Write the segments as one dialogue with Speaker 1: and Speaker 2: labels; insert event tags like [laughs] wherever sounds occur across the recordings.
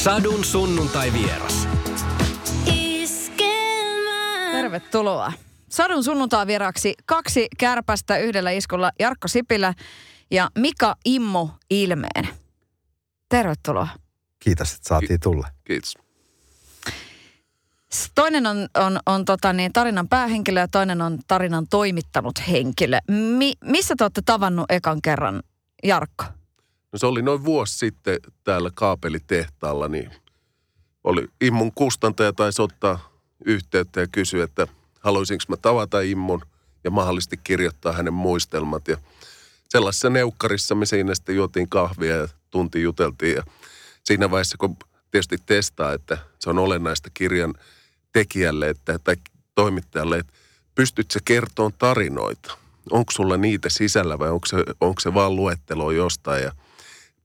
Speaker 1: Sadun sunnuntai vieras.
Speaker 2: Tervetuloa. Sadun sunnuntai vieraksi kaksi kärpästä yhdellä iskulla Jarkko Sipilä ja Mika Immo Ilmeen. Tervetuloa.
Speaker 3: Kiitos, että saatiin tulla.
Speaker 4: Kiitos.
Speaker 2: Toinen on, on, on tota niin, tarinan päähenkilö ja toinen on tarinan toimittanut henkilö. Mi, missä te olette tavannut ekan kerran, Jarkko?
Speaker 4: No se oli noin vuosi sitten täällä kaapelitehtaalla, niin oli Immun kustantaja taisi ottaa yhteyttä ja kysyä, että haluaisinko mä tavata Immun ja mahdollisesti kirjoittaa hänen muistelmat. Ja sellaisessa neukkarissa me siinä sitten juotiin kahvia ja tunti juteltiin. Ja siinä vaiheessa, kun tietysti testaa, että se on olennaista kirjan tekijälle että, tai toimittajalle, että pystytkö kertomaan tarinoita? Onko sulla niitä sisällä vai onko se, onko se vaan luettelo jostain ja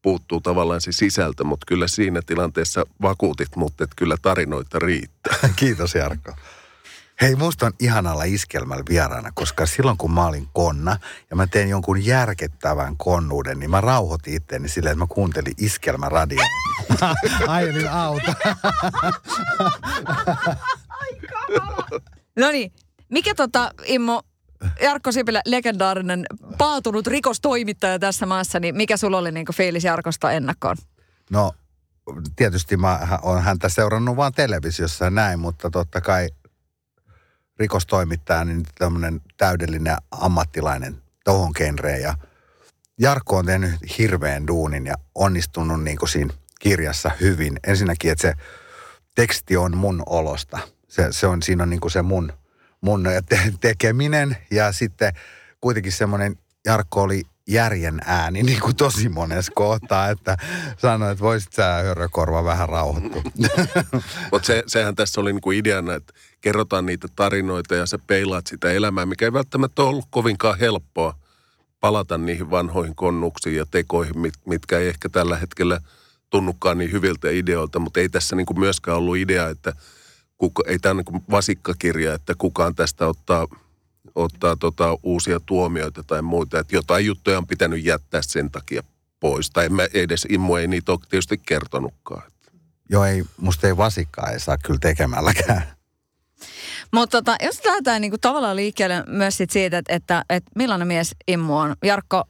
Speaker 4: puuttuu tavallaan se sisältö, mutta kyllä siinä tilanteessa vakuutit, mutta että kyllä tarinoita riittää. [laughs]
Speaker 3: Kiitos Jarkko. Hei, musta on ihanalla iskelmällä vieraana, koska silloin kun mä olin konna ja mä tein jonkun järkettävän konnuuden, niin mä rauhoitin itteeni silleen, että mä kuuntelin iskelmäradion. [laughs] Ajelin auto. [laughs]
Speaker 2: No niin, mikä tota, Immo, Jarkko Sipilä, legendaarinen paatunut rikostoimittaja tässä maassa, niin mikä sulla oli niinku fiilis Jarkosta ennakkoon?
Speaker 3: No, tietysti mä oon häntä seurannut vaan televisiossa näin, mutta totta kai rikostoimittaja, niin tämmöinen täydellinen ammattilainen tohon genreen. Ja Jarkko on tehnyt hirveän duunin ja onnistunut niin kuin siinä kirjassa hyvin. Ensinnäkin, että se teksti on mun olosta. Se, se on, siinä on niin kuin se mun, mun te- tekeminen ja sitten kuitenkin semmoinen, Jarkko oli järjen ääni niin kuin tosi monessa kohtaa, että sanoi, että voisit sä hörrökorva vähän rauhoittua. [laughs]
Speaker 4: Mutta se, sehän tässä oli niinku ideana, että kerrotaan niitä tarinoita ja sä peilaat sitä elämää, mikä ei välttämättä ollut kovinkaan helppoa palata niihin vanhoihin konnuksiin ja tekoihin, mit, mitkä ei ehkä tällä hetkellä tunnukaan niin hyviltä ideoilta, mutta ei tässä niinku myöskään ollut idea, että kuka, ei tämä niinku vasikkakirja, että kukaan tästä ottaa, ottaa tota uusia tuomioita tai muuta, että jotain juttuja on pitänyt jättää sen takia pois. Tai mä edes, Immu ei niitä ole tietysti kertonutkaan.
Speaker 3: Joo, ei, musta ei vasikkaa ei saa kyllä tekemälläkään.
Speaker 2: Mutta tota, jos lähdetään niinku tavallaan liikkeelle myös sit siitä, että, että, että millainen mies Immu on. Jarkko,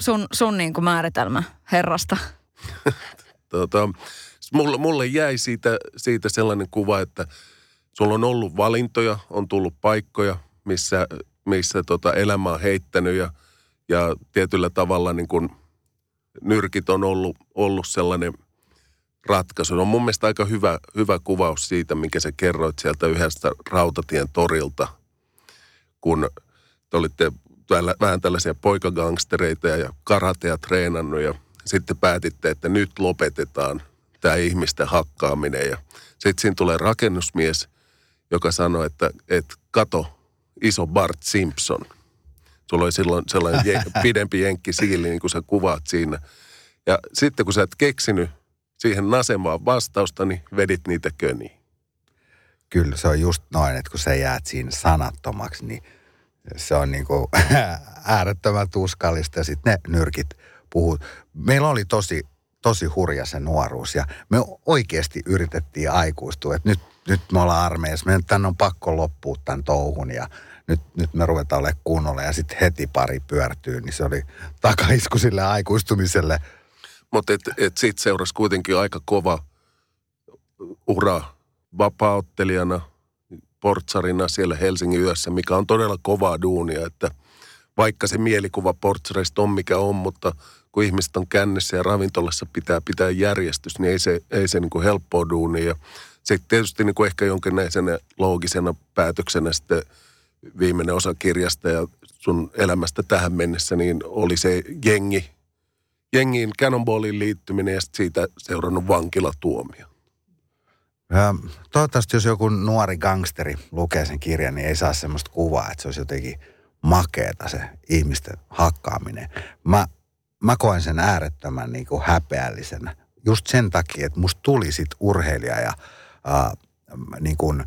Speaker 2: sun, sun niinku määritelmä herrasta. [laughs]
Speaker 4: tota, mulle, mulle jäi siitä, siitä sellainen kuva, että sulla on ollut valintoja, on tullut paikkoja, missä, missä tota elämä on heittänyt ja, ja tietyllä tavalla niin kun nyrkit on ollut, ollut sellainen ratkaisu. On mun mielestä aika hyvä, hyvä kuvaus siitä, minkä sä kerroit sieltä yhdestä rautatien torilta, kun te olitte täällä, vähän tällaisia poikagangstereita ja karatea treenannut ja sitten päätitte, että nyt lopetetaan tämä ihmisten hakkaaminen. Ja sitten siinä tulee rakennusmies, joka sanoi, että, että kato, iso Bart Simpson. Sulla oli silloin sellainen je, [laughs] pidempi jenkki siili, niin kuin sä kuvaat siinä. Ja sitten kun sä et keksinyt siihen nasemaan vastausta, niin vedit niitä köniin.
Speaker 3: Kyllä, se on just noin, että kun sä jäät siinä sanattomaksi, niin se on niin kuin [laughs] äärettömän tuskallista ja sitten ne nyrkit puhuu. Meillä oli tosi, tosi hurja se nuoruus. Ja me oikeasti yritettiin aikuistua, että nyt, nyt me ollaan armeijassa, meidän tänne on pakko loppua tämän touhun ja nyt, nyt me ruvetaan olemaan kunnolla. Ja sitten heti pari pyörtyy, niin se oli takaisku sille aikuistumiselle.
Speaker 4: Mutta et, et siitä seurasi kuitenkin aika kova ura vapauttelijana, portsarina siellä Helsingin yössä, mikä on todella kovaa duunia, että vaikka se mielikuva portsareista on mikä on, mutta kun ihmiset on kännessä ja ravintolassa pitää pitää järjestys, niin ei se, ei se niin kuin helppoa duunia. Ja sitten tietysti niin kuin ehkä jonkinlaisena loogisena päätöksenä sitten viimeinen osa kirjasta ja sun elämästä tähän mennessä, niin oli se jengi, jengiin Cannonballin liittyminen ja siitä seurannut vankilatuomio.
Speaker 3: Ja toivottavasti jos joku nuori gangsteri lukee sen kirjan, niin ei saa semmoista kuvaa, että se olisi jotenkin makeeta se ihmisten hakkaaminen. Mä, mä koen sen äärettömän niin kuin häpeällisenä. Just sen takia, että musta tuli sit urheilija ja äh, niin kuin,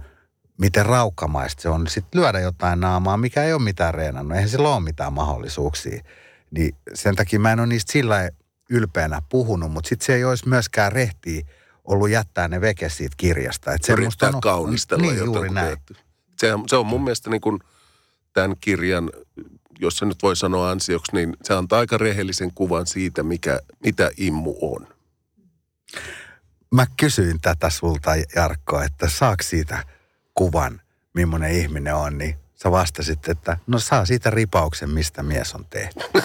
Speaker 3: miten raukkamaista se on sit lyödä jotain naamaa, mikä ei ole mitään reenannut. Eihän sillä ole mitään mahdollisuuksia. Niin sen takia mä en ole niistä sillä ylpeänä puhunut, mutta sitten se ei olisi myöskään rehtiä ollut jättää ne veke siitä kirjasta. Et
Speaker 4: Yrittää
Speaker 3: musta
Speaker 4: kaunistella
Speaker 3: niin,
Speaker 4: jotain.
Speaker 3: juuri näin.
Speaker 4: Se, on- se on mun mielestä niin kuin tämän kirjan, jos se nyt voi sanoa ansioksi, niin se antaa aika rehellisen kuvan siitä, mikä, mitä immu on.
Speaker 3: Mä kysyin tätä sulta, Jarkko, että saako siitä kuvan, millainen ihminen on, niin sä vastasit, että no saa siitä ripauksen, mistä mies on tehty. [laughs]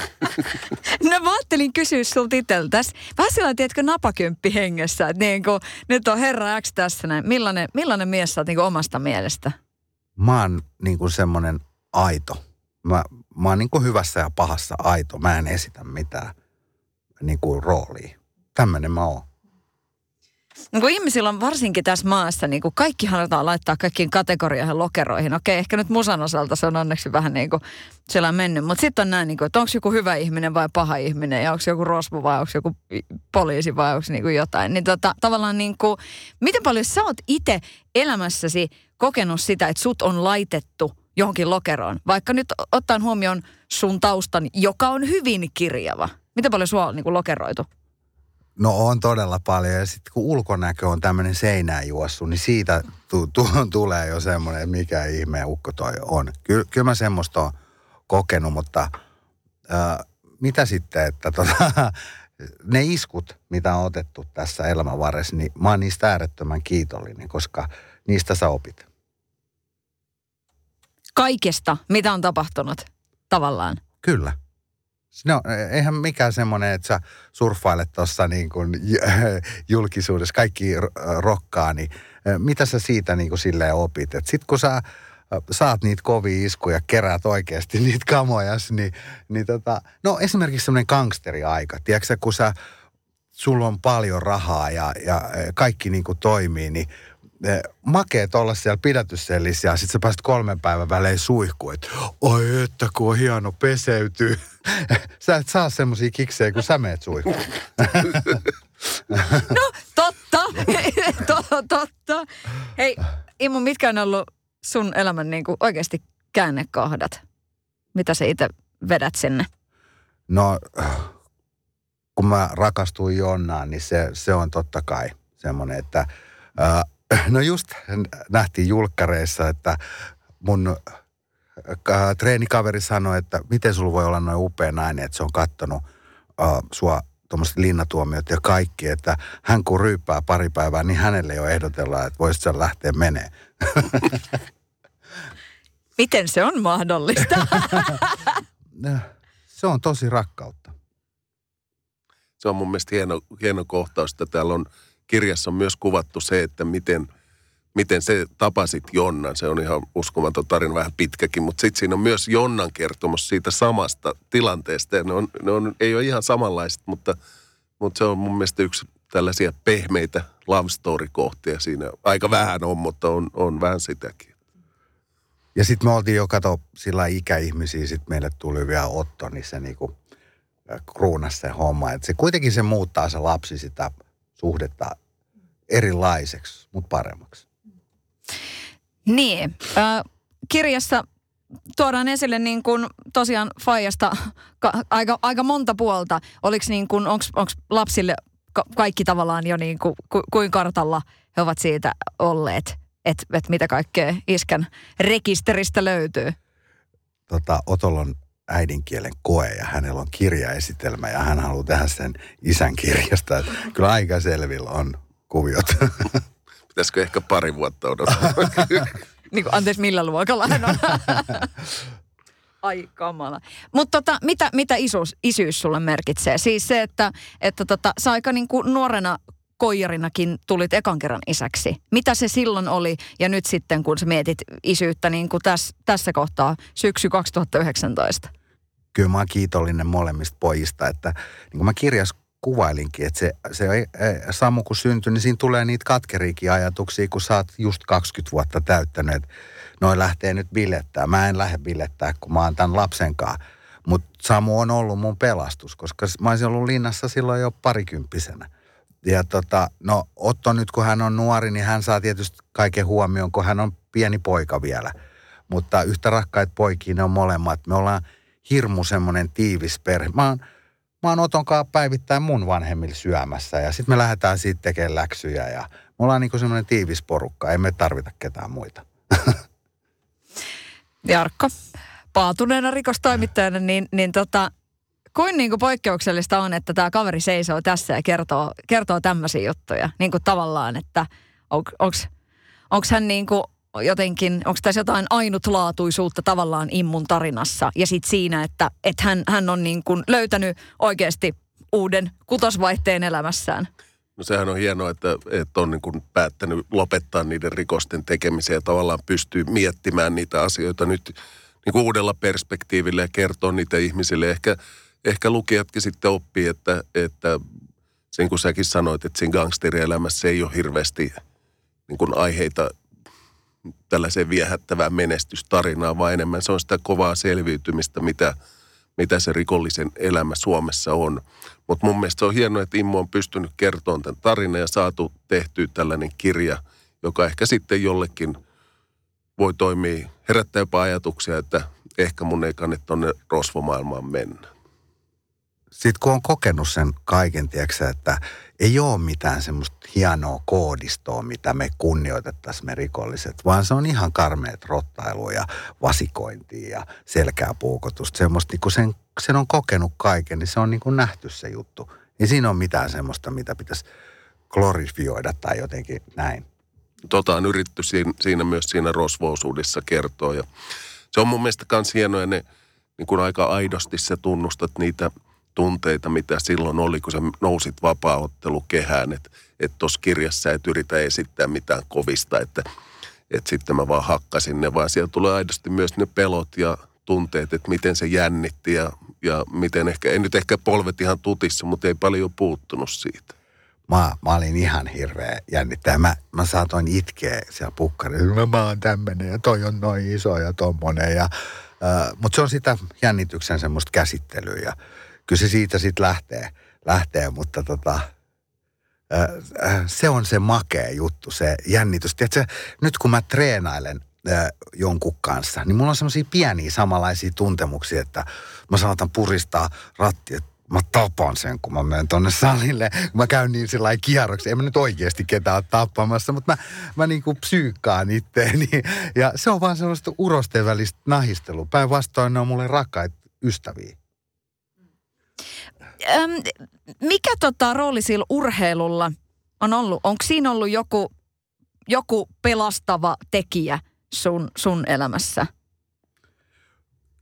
Speaker 2: No mä ajattelin kysyä sulta itseltäs. Vähän sillä tiedätkö, napakymppi hengessä. Että niin kuin, nyt on herra X tässä näin. Millainen, millainen mies sä oot niin omasta mielestä?
Speaker 3: Mä oon niin kuin semmoinen aito. Mä, mä oon niin kuin hyvässä ja pahassa aito. Mä en esitä mitään niin kuin roolia. Tämmöinen mä oon.
Speaker 2: No kun ihmisillä on varsinkin tässä maassa, niin kuin kaikki halutaan laittaa kaikkiin kategorioihin lokeroihin. Okei, ehkä nyt musan osalta se on onneksi vähän niin kuin siellä mennyt. Mutta sitten on näin, niin kuin, että onko joku hyvä ihminen vai paha ihminen ja onko joku rosvo vai onko joku poliisi vai onko niin jotain. Niin tota, tavallaan niin kuin, miten paljon sä oot itse elämässäsi kokenut sitä, että sut on laitettu johonkin lokeroon? Vaikka nyt ottaen huomioon sun taustan, joka on hyvin kirjava. Miten paljon sua on niin kuin lokeroitu?
Speaker 3: No on todella paljon. Ja sitten kun ulkonäkö on tämmöinen seinään juossu, niin siitä tu- tu- tulee jo semmoinen, että mikä ihmeen ukko toi on. Ky- kyllä mä semmoista on kokenut, mutta ää, mitä sitten, että tota, [laughs] ne iskut, mitä on otettu tässä elämän varressa, niin mä oon niistä äärettömän kiitollinen, koska niistä sä opit.
Speaker 2: Kaikesta, mitä on tapahtunut tavallaan.
Speaker 3: Kyllä. No, eihän mikään semmoinen, että sä surffailet tuossa niin kuin [laughs] julkisuudessa, kaikki ro- rokkaa, niin mitä sä siitä niin kuin silleen opit? Sitten kun sä saat niitä kovia iskuja, keräät oikeasti [laughs] niitä kamojas, niin, niin tota, no esimerkiksi semmoinen gangsteriaika, tiedätkö kun sä, sulla on paljon rahaa ja, ja kaikki niin kuin toimii, niin makeet olla siellä pidätyssellissä ja sitten sä pääset kolmen päivän välein suihkuun, että oi että kun on hieno peseytyy. [laughs] sä et saa semmosia kiksejä, kun sä meet suihkuun. [laughs]
Speaker 2: Totta, [laughs] to, totta. Hei, Immu, mitkä on ollut sun elämän niin kuin oikeasti käännekohdat? Mitä sä itse vedät sinne?
Speaker 3: No, kun mä rakastuin Jonnaan, niin se, se on totta kai semmoinen, että äh, no just nähtiin julkkareissa, että mun treenikaveri sanoi, että miten sulla voi olla noin upea nainen, että se on kattonut äh, sua tuommoiset linnatuomiot ja kaikki, että hän kun ryyppää pari päivää, niin hänelle jo ehdotellaan, että voisit sä lähteä menee. [laughs]
Speaker 2: Miten se on mahdollista? [laughs]
Speaker 3: Se on tosi rakkautta.
Speaker 4: Se on mun mielestä hieno, hieno kohtaus, että täällä on kirjassa on myös kuvattu se, että miten, miten se tapasit Jonnan. Se on ihan uskomaton tarina, vähän pitkäkin, mutta sitten siinä on myös Jonnan kertomus siitä samasta tilanteesta. Ja ne, on, ne on, ei ole ihan samanlaiset, mutta, mutta se on mun mielestä yksi tällaisia pehmeitä love story-kohtia siinä. Aika vähän on, mutta on, on vähän sitäkin.
Speaker 3: Ja sitten me oltiin jo, kato, sillä ikäihmisiä, sitten meille tuli vielä Otto, niin se niinku äh, kruunasi se homma. Et se kuitenkin se muuttaa se lapsi sitä suhdetta erilaiseksi, mutta paremmaksi.
Speaker 2: niin, äh, kirjassa tuodaan esille niin kuin tosiaan Fajasta ka- aika, aika monta puolta. Oliko niin kuin, onks, onks lapsille ka- kaikki tavallaan jo niin kuin, ku, kuin kartalla he ovat siitä olleet, että et mitä kaikkea iskän rekisteristä löytyy?
Speaker 3: Tota, Otolla on äidinkielen koe ja hänellä on kirjaesitelmä ja hän haluaa tehdä sen isän kirjasta. Et kyllä aika selvillä on kuviot. [laughs]
Speaker 4: Pitäisikö ehkä pari vuotta odottaa? [laughs]
Speaker 2: Niin kuin, anteeksi, millä luokalla hän on? [laughs] Ai kamala. Mutta tota, mitä, mitä isyys, isyys sulle merkitsee? Siis se, että, että tota, sä aika niin kuin nuorena koijarinakin tulit ekan kerran isäksi. Mitä se silloin oli ja nyt sitten kun sä mietit isyyttä niin kuin tässä, tässä kohtaa syksy 2019?
Speaker 3: kyllä mä oon kiitollinen molemmista pojista, että niin kuin mä kirjas kuvailinkin, että se, se Samu kun syntyi, niin siinä tulee niitä katkeriikin ajatuksia, kun sä oot just 20 vuotta täyttänyt, että noin lähtee nyt bilettää. Mä en lähde bilettää, kun mä oon tämän lapsen kanssa. Mutta Samu on ollut mun pelastus, koska mä olisin ollut linnassa silloin jo parikymppisenä. Ja tota, no Otto nyt kun hän on nuori, niin hän saa tietysti kaiken huomioon, kun hän on pieni poika vielä. Mutta yhtä rakkaita poikia ne on molemmat. Me ollaan hirmu semmoinen tiivis perhe. Mä oon, mä oon Otonkaan päivittäin mun vanhemmilla syömässä ja sitten me lähdetään siitä tekemään läksyjä ja me ollaan niinku semmoinen tiivis porukka, ei me tarvita ketään muita. [laughs]
Speaker 2: Jarkko, paatuneena rikostoimittajana, niin, niin tota, kuin, niin kuin poikkeuksellista on, että tämä kaveri seisoo tässä ja kertoo, kertoo tämmöisiä juttuja. Niin kuin tavallaan, että on, onko hän niin kuin jotenkin, onko tässä jotain ainutlaatuisuutta tavallaan Immun tarinassa ja sitten siinä, että, että hän, hän on niin kuin löytänyt oikeasti uuden kutosvaihteen elämässään?
Speaker 4: No sehän on hienoa, että, että on niin kuin päättänyt lopettaa niiden rikosten tekemisen ja tavallaan pystyy miettimään niitä asioita nyt niin kuin uudella perspektiivillä ja kertoo niitä ihmisille. Ehkä, ehkä lukijatkin sitten oppii, että, että sen kun säkin sanoit, että siinä gangsterielämässä ei ole hirveästi niin kuin aiheita tällaiseen viehättävään menestystarinaan, vaan enemmän se on sitä kovaa selviytymistä, mitä, mitä se rikollisen elämä Suomessa on. Mutta mun mielestä se on hienoa, että Immo on pystynyt kertomaan tämän tarinan ja saatu tehtyä tällainen kirja, joka ehkä sitten jollekin voi toimia, herättää jopa ajatuksia, että ehkä mun ei kannata tuonne rosvomaailmaan mennä.
Speaker 3: Sitten kun on kokenut sen kaiken, tiedätkö, että ei ole mitään semmoista hienoa koodistoa, mitä me kunnioitettaisiin me rikolliset, vaan se on ihan karmeet rottailu ja vasikointia ja selkää puukotusta. Semmoista, niin kun sen, sen on kokenut kaiken, niin se on niin kuin nähty se juttu. Ei siinä ole mitään semmoista, mitä pitäisi glorifioida tai jotenkin näin.
Speaker 4: Tota on yritetty siinä, siinä myös siinä rosvousuudessa kertoa ja se on mun mielestä myös hienoa ja ne niin kuin aika aidosti sä tunnustat niitä – tunteita, mitä silloin oli, kun sä nousit vapaaottelukehään, että tuossa et kirjassa et yritä esittää mitään kovista, että et sitten mä vaan hakkasin ne, vaan siellä tulee aidosti myös ne pelot ja tunteet, että miten se jännitti ja, ja miten ehkä, en nyt ehkä polvet ihan tutissa, mutta ei paljon puuttunut siitä.
Speaker 3: Mä, mä olin ihan hirveä jännittäjä. Mä, mä saatoin itkeä siellä pukkarilla. Mä, mä oon tämmönen ja toi on noin iso ja tommonen. Ja, äh, mutta se on sitä jännityksen semmoista käsittelyä. Ja, kyllä se siitä sitten lähtee, lähtee, mutta tota, se on se makea juttu, se jännitys. Tiedätkö, nyt kun mä treenailen jonkun kanssa, niin mulla on semmoisia pieniä samanlaisia tuntemuksia, että mä saatan puristaa rattia, mä tapan sen, kun mä menen tonne salille. Mä käyn niin sillä kierroksi. En mä nyt oikeasti ketään tappamassa, mutta mä, mä niin kuin psyykkaan itteeni. Ja se on vaan sellaista urosten välistä nahistelua. Päinvastoin ne on mulle rakkaita ystäviä.
Speaker 2: Öm, mikä tota rooli sillä urheilulla on ollut? Onko siinä ollut joku, joku pelastava tekijä sun, sun elämässä?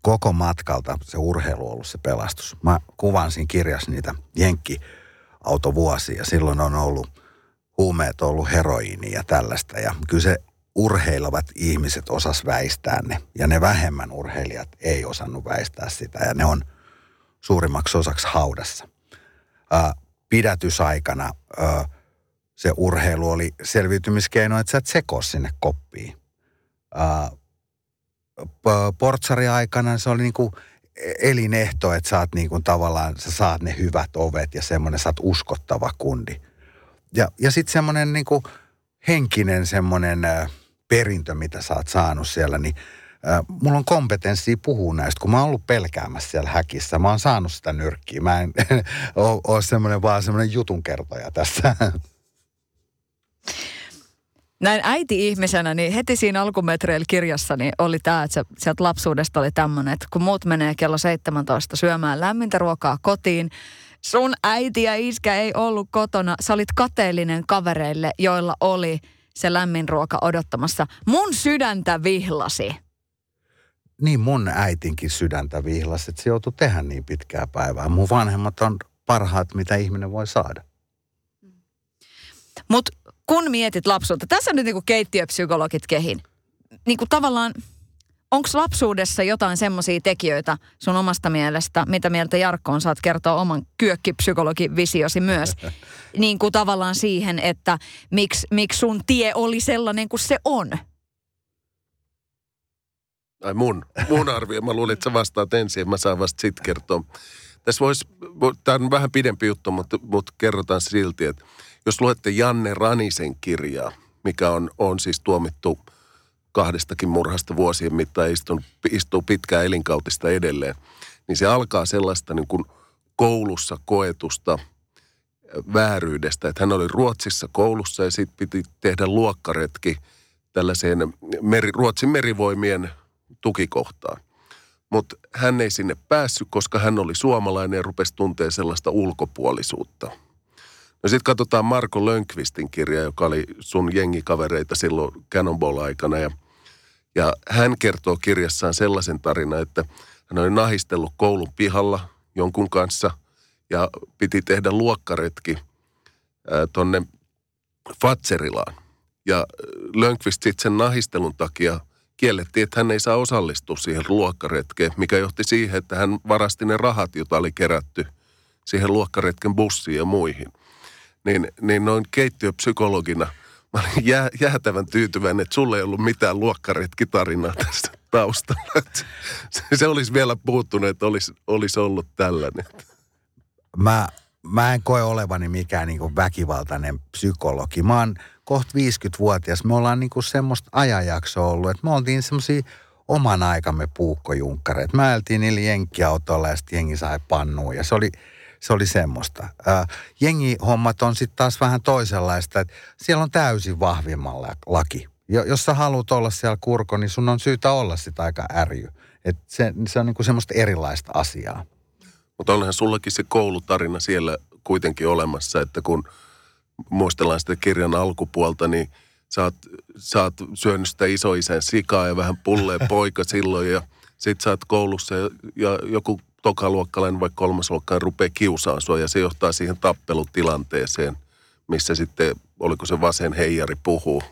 Speaker 3: Koko matkalta se urheilu on ollut se pelastus. Mä kuvan siinä kirjassa niitä jenkkiautovuosia. Silloin on ollut huumeet on ollut heroiini ja tällaista. Ja kyllä se urheilevat ihmiset osas väistää ne. Ja ne vähemmän urheilijat ei osannut väistää sitä. Ja ne on – suurimmaksi osaksi haudassa. Ää, pidätysaikana ää, se urheilu oli selviytymiskeino, että sä et sekoo sinne koppiin. Ää, portsariaikana se oli niinku elinehto, että sä oot niinku tavallaan, sä saat ne hyvät ovet ja semmoinen, sä oot uskottava kundi. Ja, ja sitten semmoinen niinku henkinen semmoinen perintö, mitä sä oot saanut siellä, niin mulla on kompetenssia puhua näistä, kun mä oon ollut pelkäämässä siellä häkissä. Mä oon saanut sitä nyrkkiä. Mä en [laughs] ole semmoinen vaan semmoinen jutunkertoja tässä.
Speaker 2: Näin äiti-ihmisenä, niin heti siinä alkumetreillä kirjassa niin oli tämä, että sieltä lapsuudesta oli tämmöinen, että kun muut menee kello 17 syömään lämmintä ruokaa kotiin, sun äiti ja iskä ei ollut kotona. Sä olit kateellinen kavereille, joilla oli se lämmin ruoka odottamassa. Mun sydäntä vihlasi
Speaker 3: niin mun äitinkin sydäntä vihlasi, että se joutui tehdä niin pitkää päivää. Mun vanhemmat on parhaat, mitä ihminen voi saada.
Speaker 2: Mutta kun mietit lapsuutta, tässä on nyt niinku keittiöpsykologit kehin. Niinku tavallaan, onko lapsuudessa jotain semmoisia tekijöitä sun omasta mielestä, mitä mieltä Jarkko on, saat kertoa oman kyökkipsykologivisiosi myös, [laughs] niin kuin tavallaan siihen, että miksi, miksi sun tie oli sellainen kuin se on?
Speaker 4: Ai mun, mun arvio. Mä luulin, että sä vastaat ensin mä saan vasta sit kertoa. Tässä voisi, tämä on vähän pidempi juttu, mutta, mutta kerrotaan silti, että jos luette Janne Ranisen kirjaa, mikä on, on siis tuomittu kahdestakin murhasta vuosien mittaan istuu, istuu pitkää elinkautista edelleen, niin se alkaa sellaista niin kuin koulussa koetusta vääryydestä. Että hän oli Ruotsissa koulussa ja sitten piti tehdä luokkaretki tällaiseen meri, Ruotsin merivoimien tukikohtaan. Mutta hän ei sinne päässyt, koska hän oli suomalainen ja rupesi tuntea sellaista ulkopuolisuutta. No sitten katsotaan Marko Lönkvistin kirja, joka oli sun jengikavereita silloin Cannonball-aikana. Ja, ja hän kertoo kirjassaan sellaisen tarinan, että hän oli nahistellut koulun pihalla jonkun kanssa ja piti tehdä luokkaretki tonne Fatserilaan. Ja Lönkvist sitten sen nahistelun takia – kiellettiin, että hän ei saa osallistua siihen luokkaretkeen, mikä johti siihen, että hän varasti ne rahat, joita oli kerätty siihen luokkaretken bussiin ja muihin. Niin, niin noin keittiöpsykologina mä olin jää, jäätävän tyytyväinen, että sulle ei ollut mitään luokkaretkitarinaa tässä taustalla. [laughs] Se, se olisi vielä puuttunut, että olisi, olisi ollut tällainen.
Speaker 3: Mä, mä en koe olevani mikään niin väkivaltainen psykologi. Mä oon kohta 50-vuotias, me ollaan niinku semmoista ajanjaksoa ollut, että me oltiin semmoisia oman aikamme puukkojunkkareet. Mä eltiin niillä jenkkiautoilla ja sitten jengi sai pannuun ja se oli, se oli semmoista. Ää, jengihommat on sitten taas vähän toisenlaista, että siellä on täysin vahvimmalla laki. Jo, jos sä haluat olla siellä kurko, niin sun on syytä olla sitä aika ärjy. Et se, se on niinku semmoista erilaista asiaa.
Speaker 4: Mutta onhan sullakin se koulutarina siellä kuitenkin olemassa, että kun – muistellaan sitä kirjan alkupuolta, niin sä oot, sä oot syönyt sitä isoisän sikaa ja vähän pulleen [laughs] poika silloin ja sit sä oot koulussa ja, ja joku tokaluokkalainen vai kolmasluokkalainen rupeaa kiusaamaan sua ja se johtaa siihen tappelutilanteeseen, missä sitten, oliko se vasen heijari puhuu.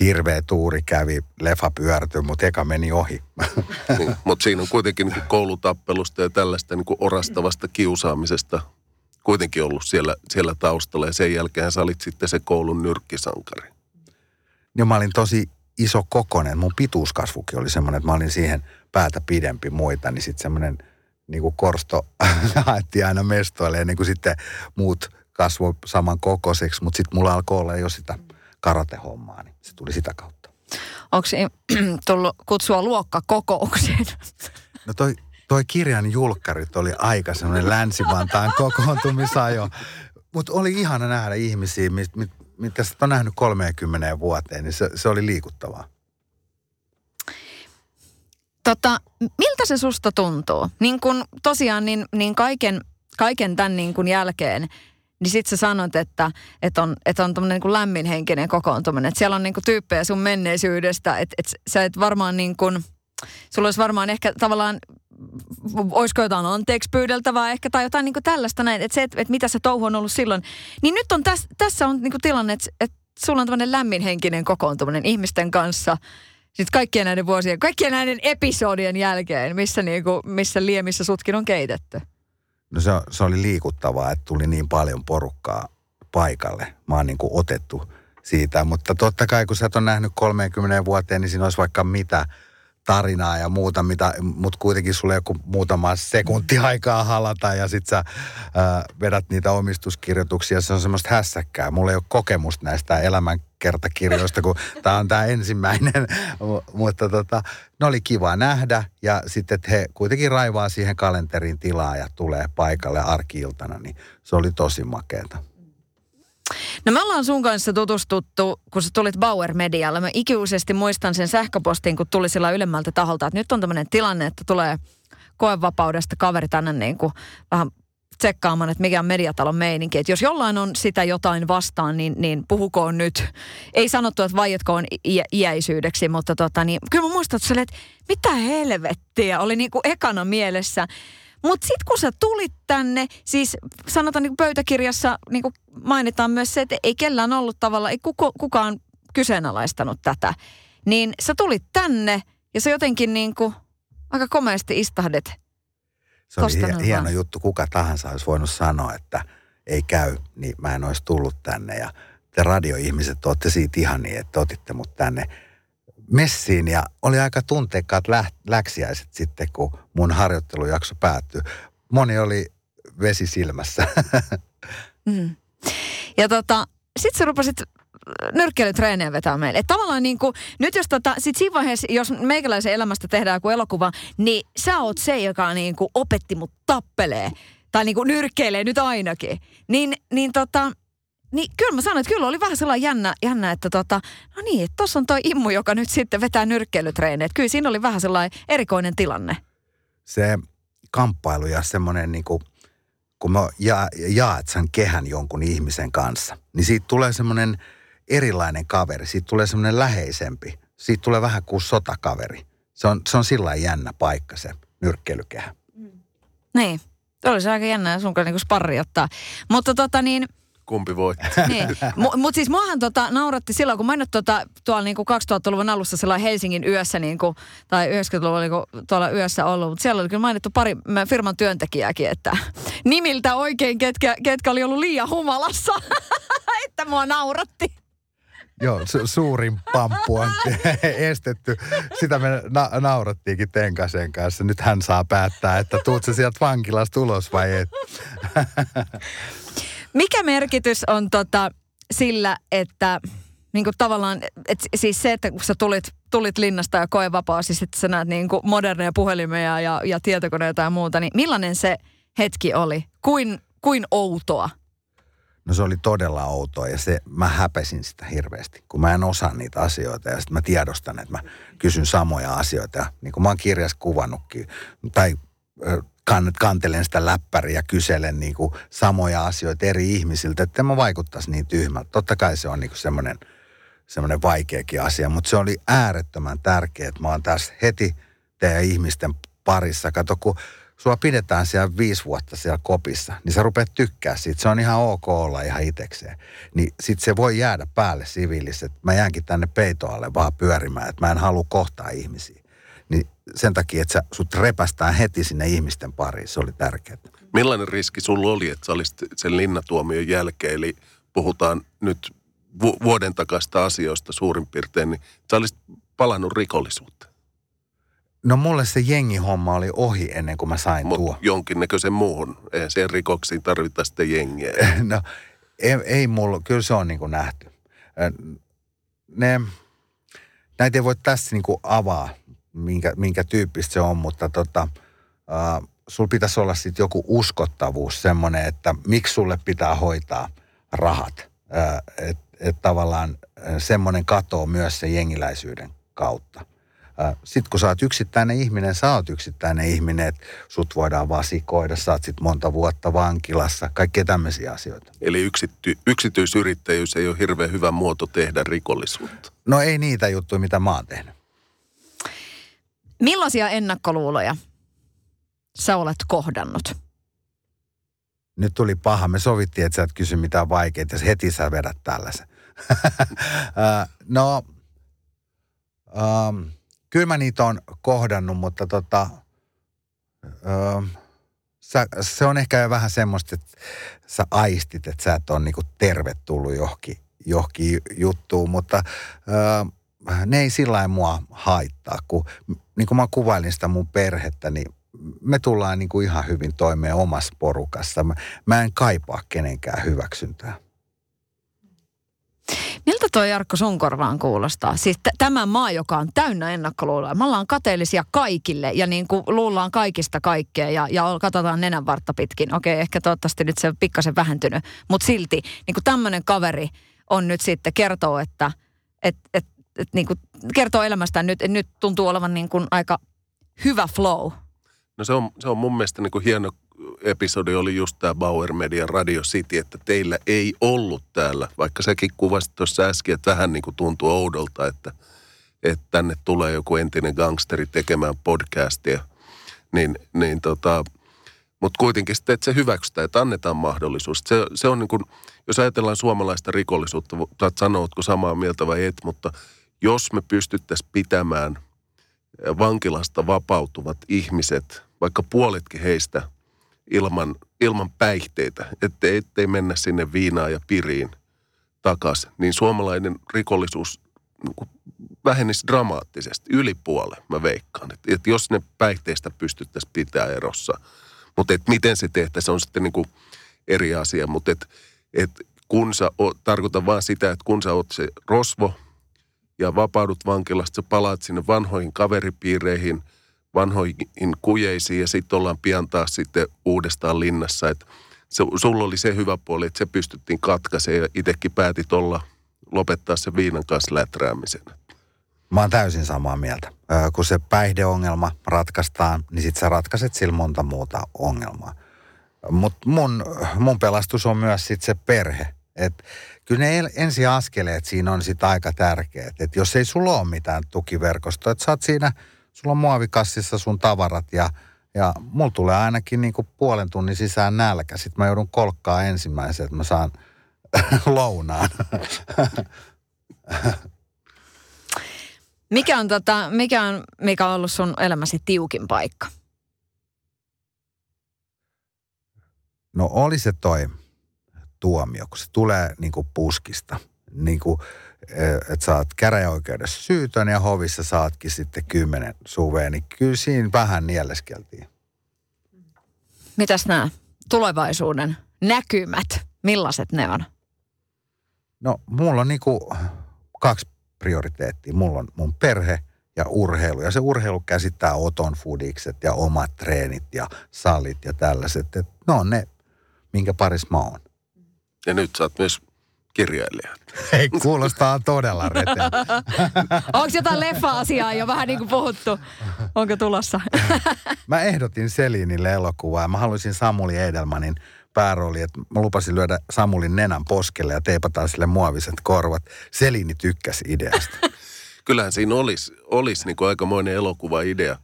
Speaker 3: Hirveä tuuri kävi, lefa pyörtyi, mutta eka meni ohi. [laughs]
Speaker 4: Niin, mutta siinä on kuitenkin niin koulutappelusta ja tällaista niin orastavasta kiusaamisesta kuitenkin ollut siellä, siellä taustalla ja sen jälkeen sä olit sitten se koulun nyrkkisankari.
Speaker 3: Niin mä olin tosi iso kokonen. Mun pituuskasvukin oli semmoinen, että mä olin siihen päätä pidempi muita, niin sitten semmoinen niin kuin korsto [laughs] haettiin aina mestoille ja niin kuin sitten muut kasvoi saman kokoiseksi, mutta sitten mulla alkoi olla jo sitä karatehommaa, niin se tuli sitä kautta.
Speaker 2: Onko [clears throat] tullut kutsua luokkakokoukseen? [laughs]
Speaker 3: No toi toi kirjan julkkarit oli aika semmoinen länsivantaan kokoontumisajo. Mutta oli ihana nähdä ihmisiä, mit, mit, mitä sä on nähnyt 30 vuoteen, niin se, se oli liikuttavaa.
Speaker 2: Tota, miltä se susta tuntuu? Niin kun tosiaan niin, niin kaiken, kaiken tämän niin kun jälkeen, niin sit sä sanot, että, että on, että on tämmöinen niin lämminhenkinen kokoontuminen. Että siellä on niin tyyppejä sun menneisyydestä, että, että sä et varmaan niin kuin, sulla olisi varmaan ehkä tavallaan olisiko jotain anteeksi pyydeltävää ehkä tai jotain niin kuin tällaista näin, että se, että, että mitä se touhu on ollut silloin. Niin nyt on täs, tässä on niin kuin tilanne, että, että sulla on tämmöinen lämminhenkinen kokoontuminen ihmisten kanssa sitten kaikkien näiden vuosien, kaikkien näiden episodien jälkeen, missä, niin kuin, missä liemissä sutkin on keitetty.
Speaker 3: No se, se oli liikuttavaa, että tuli niin paljon porukkaa paikalle. Mä oon niin kuin otettu siitä, mutta totta kai kun sä et ole nähnyt 30 vuoteen, niin siinä olisi vaikka mitä – tarinaa ja muuta, mitä, mutta kuitenkin sulle joku muutama sekunti aikaa halata ja sit sä ää, vedät niitä omistuskirjoituksia. Se on semmoista hässäkkää. Mulla ei ole kokemusta näistä elämänkertakirjoista, kun [laughs] tämä on tämä ensimmäinen, mutta tota, ne oli kiva nähdä ja sitten, että he kuitenkin raivaa siihen kalenterin tilaa ja tulee paikalle arkiiltana, niin se oli tosi makeeta.
Speaker 2: No me ollaan sun kanssa tutustuttu, kun sä tulit Bauer Medialle. Mä ikiuisesti muistan sen sähköpostin, kun tuli sillä ylemmältä taholta, että nyt on tämmöinen tilanne, että tulee koevapaudesta kaveri tänne niin kuin vähän tsekkaamaan, että mikä on mediatalon meininki. Että jos jollain on sitä jotain vastaan, niin, niin puhukoon nyt. Ei sanottu, että vaietkoon iä, iäisyydeksi, mutta tota, niin, kyllä mä muistan, että, että mitä helvettiä oli niin kuin ekana mielessä. Mutta sitten kun sä tulit tänne, siis sanotaan niin pöytäkirjassa niin mainitaan myös se, että ei kellään ollut tavalla, ei kuko, kukaan kyseenalaistanut tätä. Niin sä tulit tänne ja se jotenkin niin kuin aika komeasti istahdet.
Speaker 3: Se oli hie- hieno juttu. Kuka tahansa olisi voinut sanoa, että ei käy, niin mä en olisi tullut tänne. Ja te radioihmiset olette siitä ihan niin, että otitte mut tänne messiin ja oli aika tunteikkaat lä- läksiäiset sitten, kun mun harjoittelujakso päättyi. Moni oli vesi silmässä. [laughs]
Speaker 2: Mm. Ja tota, sit sä rupesit nyrkkeilytreenejä vetää meille. Et tavallaan niin kuin, nyt jos tota, sit siinä vaiheessa, jos meikäläisen elämästä tehdään joku elokuva, niin sä oot se, joka niin kuin opetti mut tappelee. tai niin kuin nyrkkeilee nyt ainakin, niin, niin tota, niin kyllä mä sanoin, että kyllä oli vähän sellainen jännä, jännä että tota, no niin, että tossa on toi immu, joka nyt sitten vetää nyrkkeilytreenejä. Kyllä siinä oli vähän sellainen erikoinen tilanne.
Speaker 3: Se kamppailu ja semmoinen niin kuin, kun mä ja, jaat sen kehän jonkun ihmisen kanssa, niin siitä tulee semmoinen erilainen kaveri. Siitä tulee semmoinen läheisempi. Siitä tulee vähän kuin sotakaveri. Se on, se on sillä jännä paikka se nyrkkeilykehä.
Speaker 2: Niin, se olisi aika jännä sun kanssa niin sparri ottaa. Mutta tota niin,
Speaker 4: Kumpi voitti? [laughs]
Speaker 2: niin. [laughs] Mutta mut siis muahan tota, nauratti silloin, kun mä nyt tota, tuolla niinku 2000-luvun alussa sellainen Helsingin yössä niinku, tai 90-luvulla niinku, tuolla yössä ollut. Mutta siellä oli kyllä mainittu pari firman työntekijääkin, että [laughs] nimiltä oikein ketkä, ketkä oli ollut liian humalassa. että mua nauratti.
Speaker 3: Joo, su- suurin pamppu on estetty. Sitä me na- naurattiinkin Tenkasen kanssa. Nyt hän saa päättää, että tuut sä sieltä vankilasta ulos vai et.
Speaker 2: Mikä merkitys on tota, sillä, että niin kuin tavallaan, et siis se, että kun sä tulit, tulit linnasta ja koevapaa, siis että sä näet niin kuin moderneja puhelimia ja, ja tietokoneita ja muuta, niin millainen se hetki oli? Kuin, kuin outoa?
Speaker 3: No se oli todella outoa ja se, mä häpesin sitä hirveästi, kun mä en osaa niitä asioita ja sitten mä tiedostan, että mä kysyn samoja asioita. Ja niin kuin mä oon kirjassa kuvannutkin, tai kantelen sitä läppäriä ja kyselen niin kuin samoja asioita eri ihmisiltä, että mä vaikuttaisi niin tyhmältä. Totta kai se on niin kuin semmoinen, semmoinen vaikeakin asia, mutta se oli äärettömän tärkeää, että mä oon tässä heti teidän ihmisten parissa. Kato, kun sua pidetään siellä viisi vuotta siellä kopissa, niin sä rupeat tykkää siitä. Se on ihan ok olla ihan itekseen. Niin sit se voi jäädä päälle siviilissä, että mä jäänkin tänne peitoalle vaan pyörimään, että mä en halua kohtaa ihmisiä. Niin sen takia, että sä, sut repästään heti sinne ihmisten pariin, se oli tärkeää.
Speaker 4: Millainen riski sulla oli, että sä olisit sen linnatuomion jälkeen, eli puhutaan nyt vu- vuoden takaista asioista suurin piirtein, niin sä olisit palannut rikollisuutta.
Speaker 3: No mulle se jengihomma oli ohi ennen kuin mä sain tuo.
Speaker 4: Mutta jonkinnäköisen muuhun. Eihän siihen rikoksiin tarvita sitä jengiä. [laughs]
Speaker 3: No ei, ei mulla, kyllä se on niin kuin nähty. Ne, näitä ei voi tässä niin kuin avaa, minkä, minkä tyyppistä se on, mutta tota, äh, sulla pitäisi olla sitten joku uskottavuus semmoinen, että miksi sulle pitää hoitaa rahat. Äh, että et tavallaan äh, semmoinen katoo myös se jengiläisyyden kautta. Sitten kun sä oot yksittäinen ihminen, sä oot yksittäinen ihminen, että sut voidaan vasikoida, sä oot sit monta vuotta vankilassa, kaikkea tämmöisiä asioita.
Speaker 4: Eli yksity, yksityisyrittäjyys ei ole hirveän hyvä muoto tehdä rikollisuutta.
Speaker 3: No ei niitä juttuja, mitä mä oon tehnyt.
Speaker 2: Millaisia ennakkoluuloja sä olet kohdannut?
Speaker 3: Nyt tuli paha. Me sovittiin, että sä et kysy mitään vaikeita, ja heti sä vedät tällaisen. [laughs] no, um, kyllä mä niitä on kohdannut, mutta tota, um, sä, se on ehkä vähän semmoista, että sä aistit, että sä et ole niinku tervetullut johonkin, johonkin juttuun, mutta um, ne ei sillä mua haittaa, kun niin kuin mä kuvailin sitä mun perhettä, niin me tullaan niin kuin ihan hyvin toimeen omassa porukassa. Mä, mä en kaipaa kenenkään hyväksyntää.
Speaker 2: Miltä tuo Jarkko sun korvaan kuulostaa? Siis t- tämä maa, joka on täynnä ennakkoluuloja. Me ollaan kateellisia kaikille ja niin kuin luullaan kaikista kaikkea ja, ja katsotaan nenän vartta pitkin. Okei, ehkä toivottavasti nyt se on pikkasen vähentynyt, mutta silti niin kuin tämmöinen kaveri on nyt sitten kertoo, että et, et, et, niin kuin kertoo elämästään nyt, nyt tuntuu olevan niin kuin aika hyvä flow.
Speaker 4: No se on, se on mun mielestä niin kuin hieno episodi oli just tämä Bauer Median Radio City, että teillä ei ollut täällä, vaikka säkin kuvasit tuossa äsken, että vähän niin kuin tuntuu oudolta, että, että tänne tulee joku entinen gangsteri tekemään podcastia, niin, niin tota, mutta kuitenkin sitten, että se hyväksytään, että annetaan mahdollisuus. Se, se on niin kuin, jos ajatellaan suomalaista rikollisuutta, saat sanoa, samaa mieltä vai et, mutta jos me pystyttäisiin pitämään vankilasta vapautuvat ihmiset, vaikka puoletkin heistä ilman, ilman päihteitä, ettei, ettei mennä sinne viinaan ja piriin takaisin, niin suomalainen rikollisuus niin vähenisi dramaattisesti, yli puolen, mä veikkaan. Että et jos ne päihteistä pystyttäisiin pitää erossa, mutta et miten se tehtäisiin, on sitten niin kuin eri asia, mutta et, et kun sä, o, tarkoitan vaan sitä, että kun sä oot se rosvo ja vapaudut vankilasta, sä palaat sinne vanhoihin kaveripiireihin, vanhoihin kujeisiin ja sitten ollaan pian taas sitten uudestaan linnassa. Et se, sulla oli se hyvä puoli, että se pystyttiin katkaisemaan ja itsekin päätit olla, lopettaa se viinan kanssa läträämisen.
Speaker 3: Mä oon täysin samaa mieltä. Ö, kun se päihdeongelma ratkaistaan, niin sit sä ratkaiset sillä monta muuta ongelmaa. Mutta mun, mun pelastus on myös sit se perhe. Et kyllä ne el- ensiaskeleet siinä on sit aika tärkeät. Et jos ei sulla ole mitään tukiverkostoa, että sä oot siinä, sulla on muovikassissa sun tavarat ja, ja mulla tulee ainakin niinku puolen tunnin sisään nälkä. Sitten mä joudun kolkkaa ensimmäisen, että mä saan [laughs] lounaan.
Speaker 2: Mikä on, tota, mikä on mikä on ollut sun elämäsi tiukin paikka?
Speaker 3: No oli se toi tuomio, kun se tulee niin kuin puskista. Niin kuin, että sä oot käräjäoikeudessa syytön ja hovissa saatkin sitten kymmenen suvea, niin kyllä siinä vähän nieleskeltiin.
Speaker 2: Mitäs nämä tulevaisuuden näkymät, millaiset ne on?
Speaker 3: No mulla on niin kuin kaksi prioriteettia. Mulla on mun perhe ja urheilu. Ja se urheilu käsittää oton foodikset ja omat treenit ja salit ja tällaiset. Et ne on ne, minkä paris mä oon.
Speaker 4: Ja nyt sä oot myös kirjailija.
Speaker 3: Ei, kuulostaa todella reteä. [laughs]
Speaker 2: Onko jotain leffa-asiaa jo vähän niin kuin puhuttu? Onko tulossa?
Speaker 3: Mä ehdotin Selinille elokuvaa ja mä haluaisin Samuli Edelmanin päärooli, että mä lupasin lyödä Samulin nenän poskelle ja teipataan sille muoviset korvat. Selini tykkäsi ideasta. [laughs]
Speaker 4: Kyllähän siinä olisi, olisi niin kuin aikamoinen elokuva-idea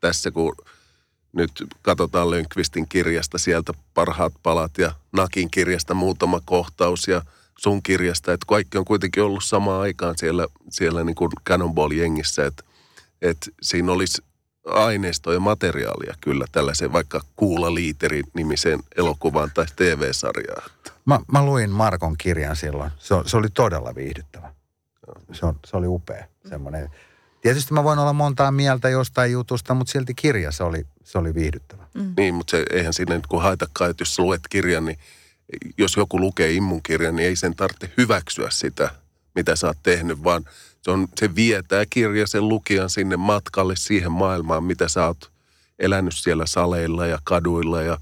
Speaker 4: tässä, kun nyt katsotaan Lönkvistin kirjasta sieltä parhaat palat ja Nakin kirjasta muutama kohtaus ja sun kirjasta, että kaikki on kuitenkin ollut samaan aikaan siellä, siellä niin kuin Cannonball-jengissä, että, että siinä olisi aineistoa ja materiaalia kyllä tällaisen vaikka Kuula Liiteri nimiseen elokuvaan tai TV-sarjaan.
Speaker 3: Mä, mä luin Markon kirjan silloin. Se, se oli todella viihdyttävä. Se, on, se oli upea. Semmoinen. Tietysti mä voin olla montaa mieltä jostain jutusta, mutta silti kirja se oli, se oli viihdyttävä.
Speaker 4: Mm. Niin, mutta se, eihän siinä nyt kun haitakaan, että jos sä luet kirjan, niin jos joku lukee immun kirjan, niin ei sen tarvitse hyväksyä sitä, mitä sä oot tehnyt, vaan se, on, se vietää kirja sen lukijan sinne matkalle siihen maailmaan, mitä sä oot elänyt siellä saleilla ja kaduilla ja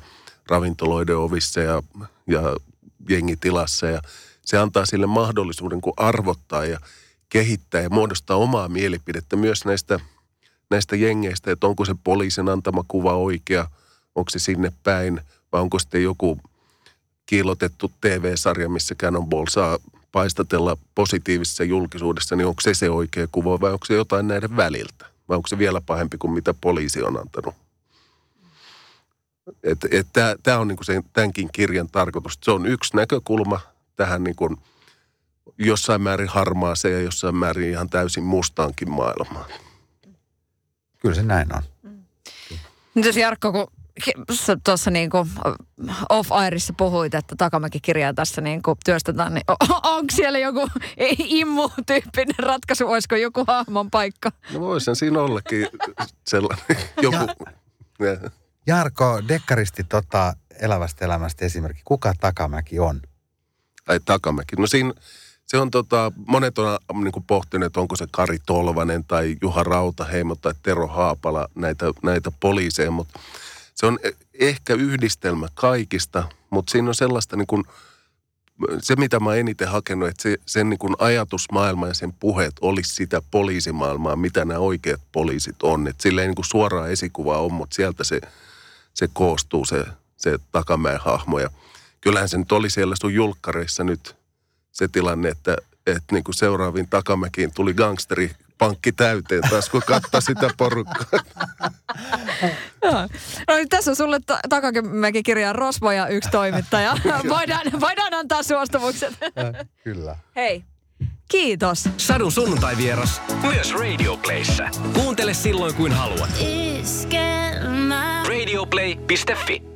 Speaker 4: ravintoloiden ovissa ja, ja jengitilassa. Ja se antaa sille mahdollisuuden kun arvottaa ja kehittää ja muodostaa omaa mielipidettä myös näistä, näistä jengeistä, että onko se poliisin antama kuva oikea, onko se sinne päin vai onko sitten joku kiilotettu TV-sarja, missä Cannonball saa paistatella positiivisessa julkisuudessa, niin onko se se oikea kuva vai onko se jotain näiden väliltä? Vai onko se vielä pahempi kuin mitä poliisi on antanut? Tämä on niinku se, tämänkin kirjan tarkoitus. Se on yksi näkökulma tähän niinku jossain määrin harmaaseen ja jossain määrin ihan täysin mustaankin maailmaan.
Speaker 3: Kyllä se näin on.
Speaker 2: Mitäs Jarkko, kun tuossa niin kuin off-airissa puhuit, että Takamäki-kirjaa tässä niin kuin työstetään, niin onko siellä joku [laughs] immu-tyyppinen ratkaisu? Olisiko joku hahmon paikka?
Speaker 4: No voisin siinä ollakin sellainen [laughs] joku.
Speaker 3: Ja, Jarko, dekkaristi tota elävästä elämästä esimerkki. Kuka Takamäki on?
Speaker 4: Ai Takamäki. No siinä, se on tota, monet on niin kuin pohtinut, että onko se Kari Tolvanen tai Juha Rautaheimo tai Tero Haapala näitä, näitä poliiseja, mutta se on ehkä yhdistelmä kaikista, mutta siinä on sellaista niin kuin, se mitä mä eniten hakenut, että se, sen niin kuin ajatusmaailma ja sen puheet olisi sitä poliisimaailmaa, mitä nämä oikeat poliisit on. Että sillä ei niin kuin suoraa esikuvaa ole, mutta sieltä se, se koostuu se, se takamäen hahmo. Ja kyllähän se nyt oli siellä sun julkkareissa nyt se tilanne, että, että niin kuin seuraaviin takamäkiin tuli gangsteri pankki täyteen taas, kun katsoi sitä porukkaa. [laughs]
Speaker 2: no niin, tässä on sulle ta- takamäki kirjaan Rosvo ja yksi toimittaja. [laughs] voidaan, voidaan antaa suostumukset.
Speaker 3: Kyllä.
Speaker 2: Hei, kiitos.
Speaker 1: Sadun sunnuntai vieras myös Radio Playssä. Kuuntele silloin kuin haluat. Radioplay.fi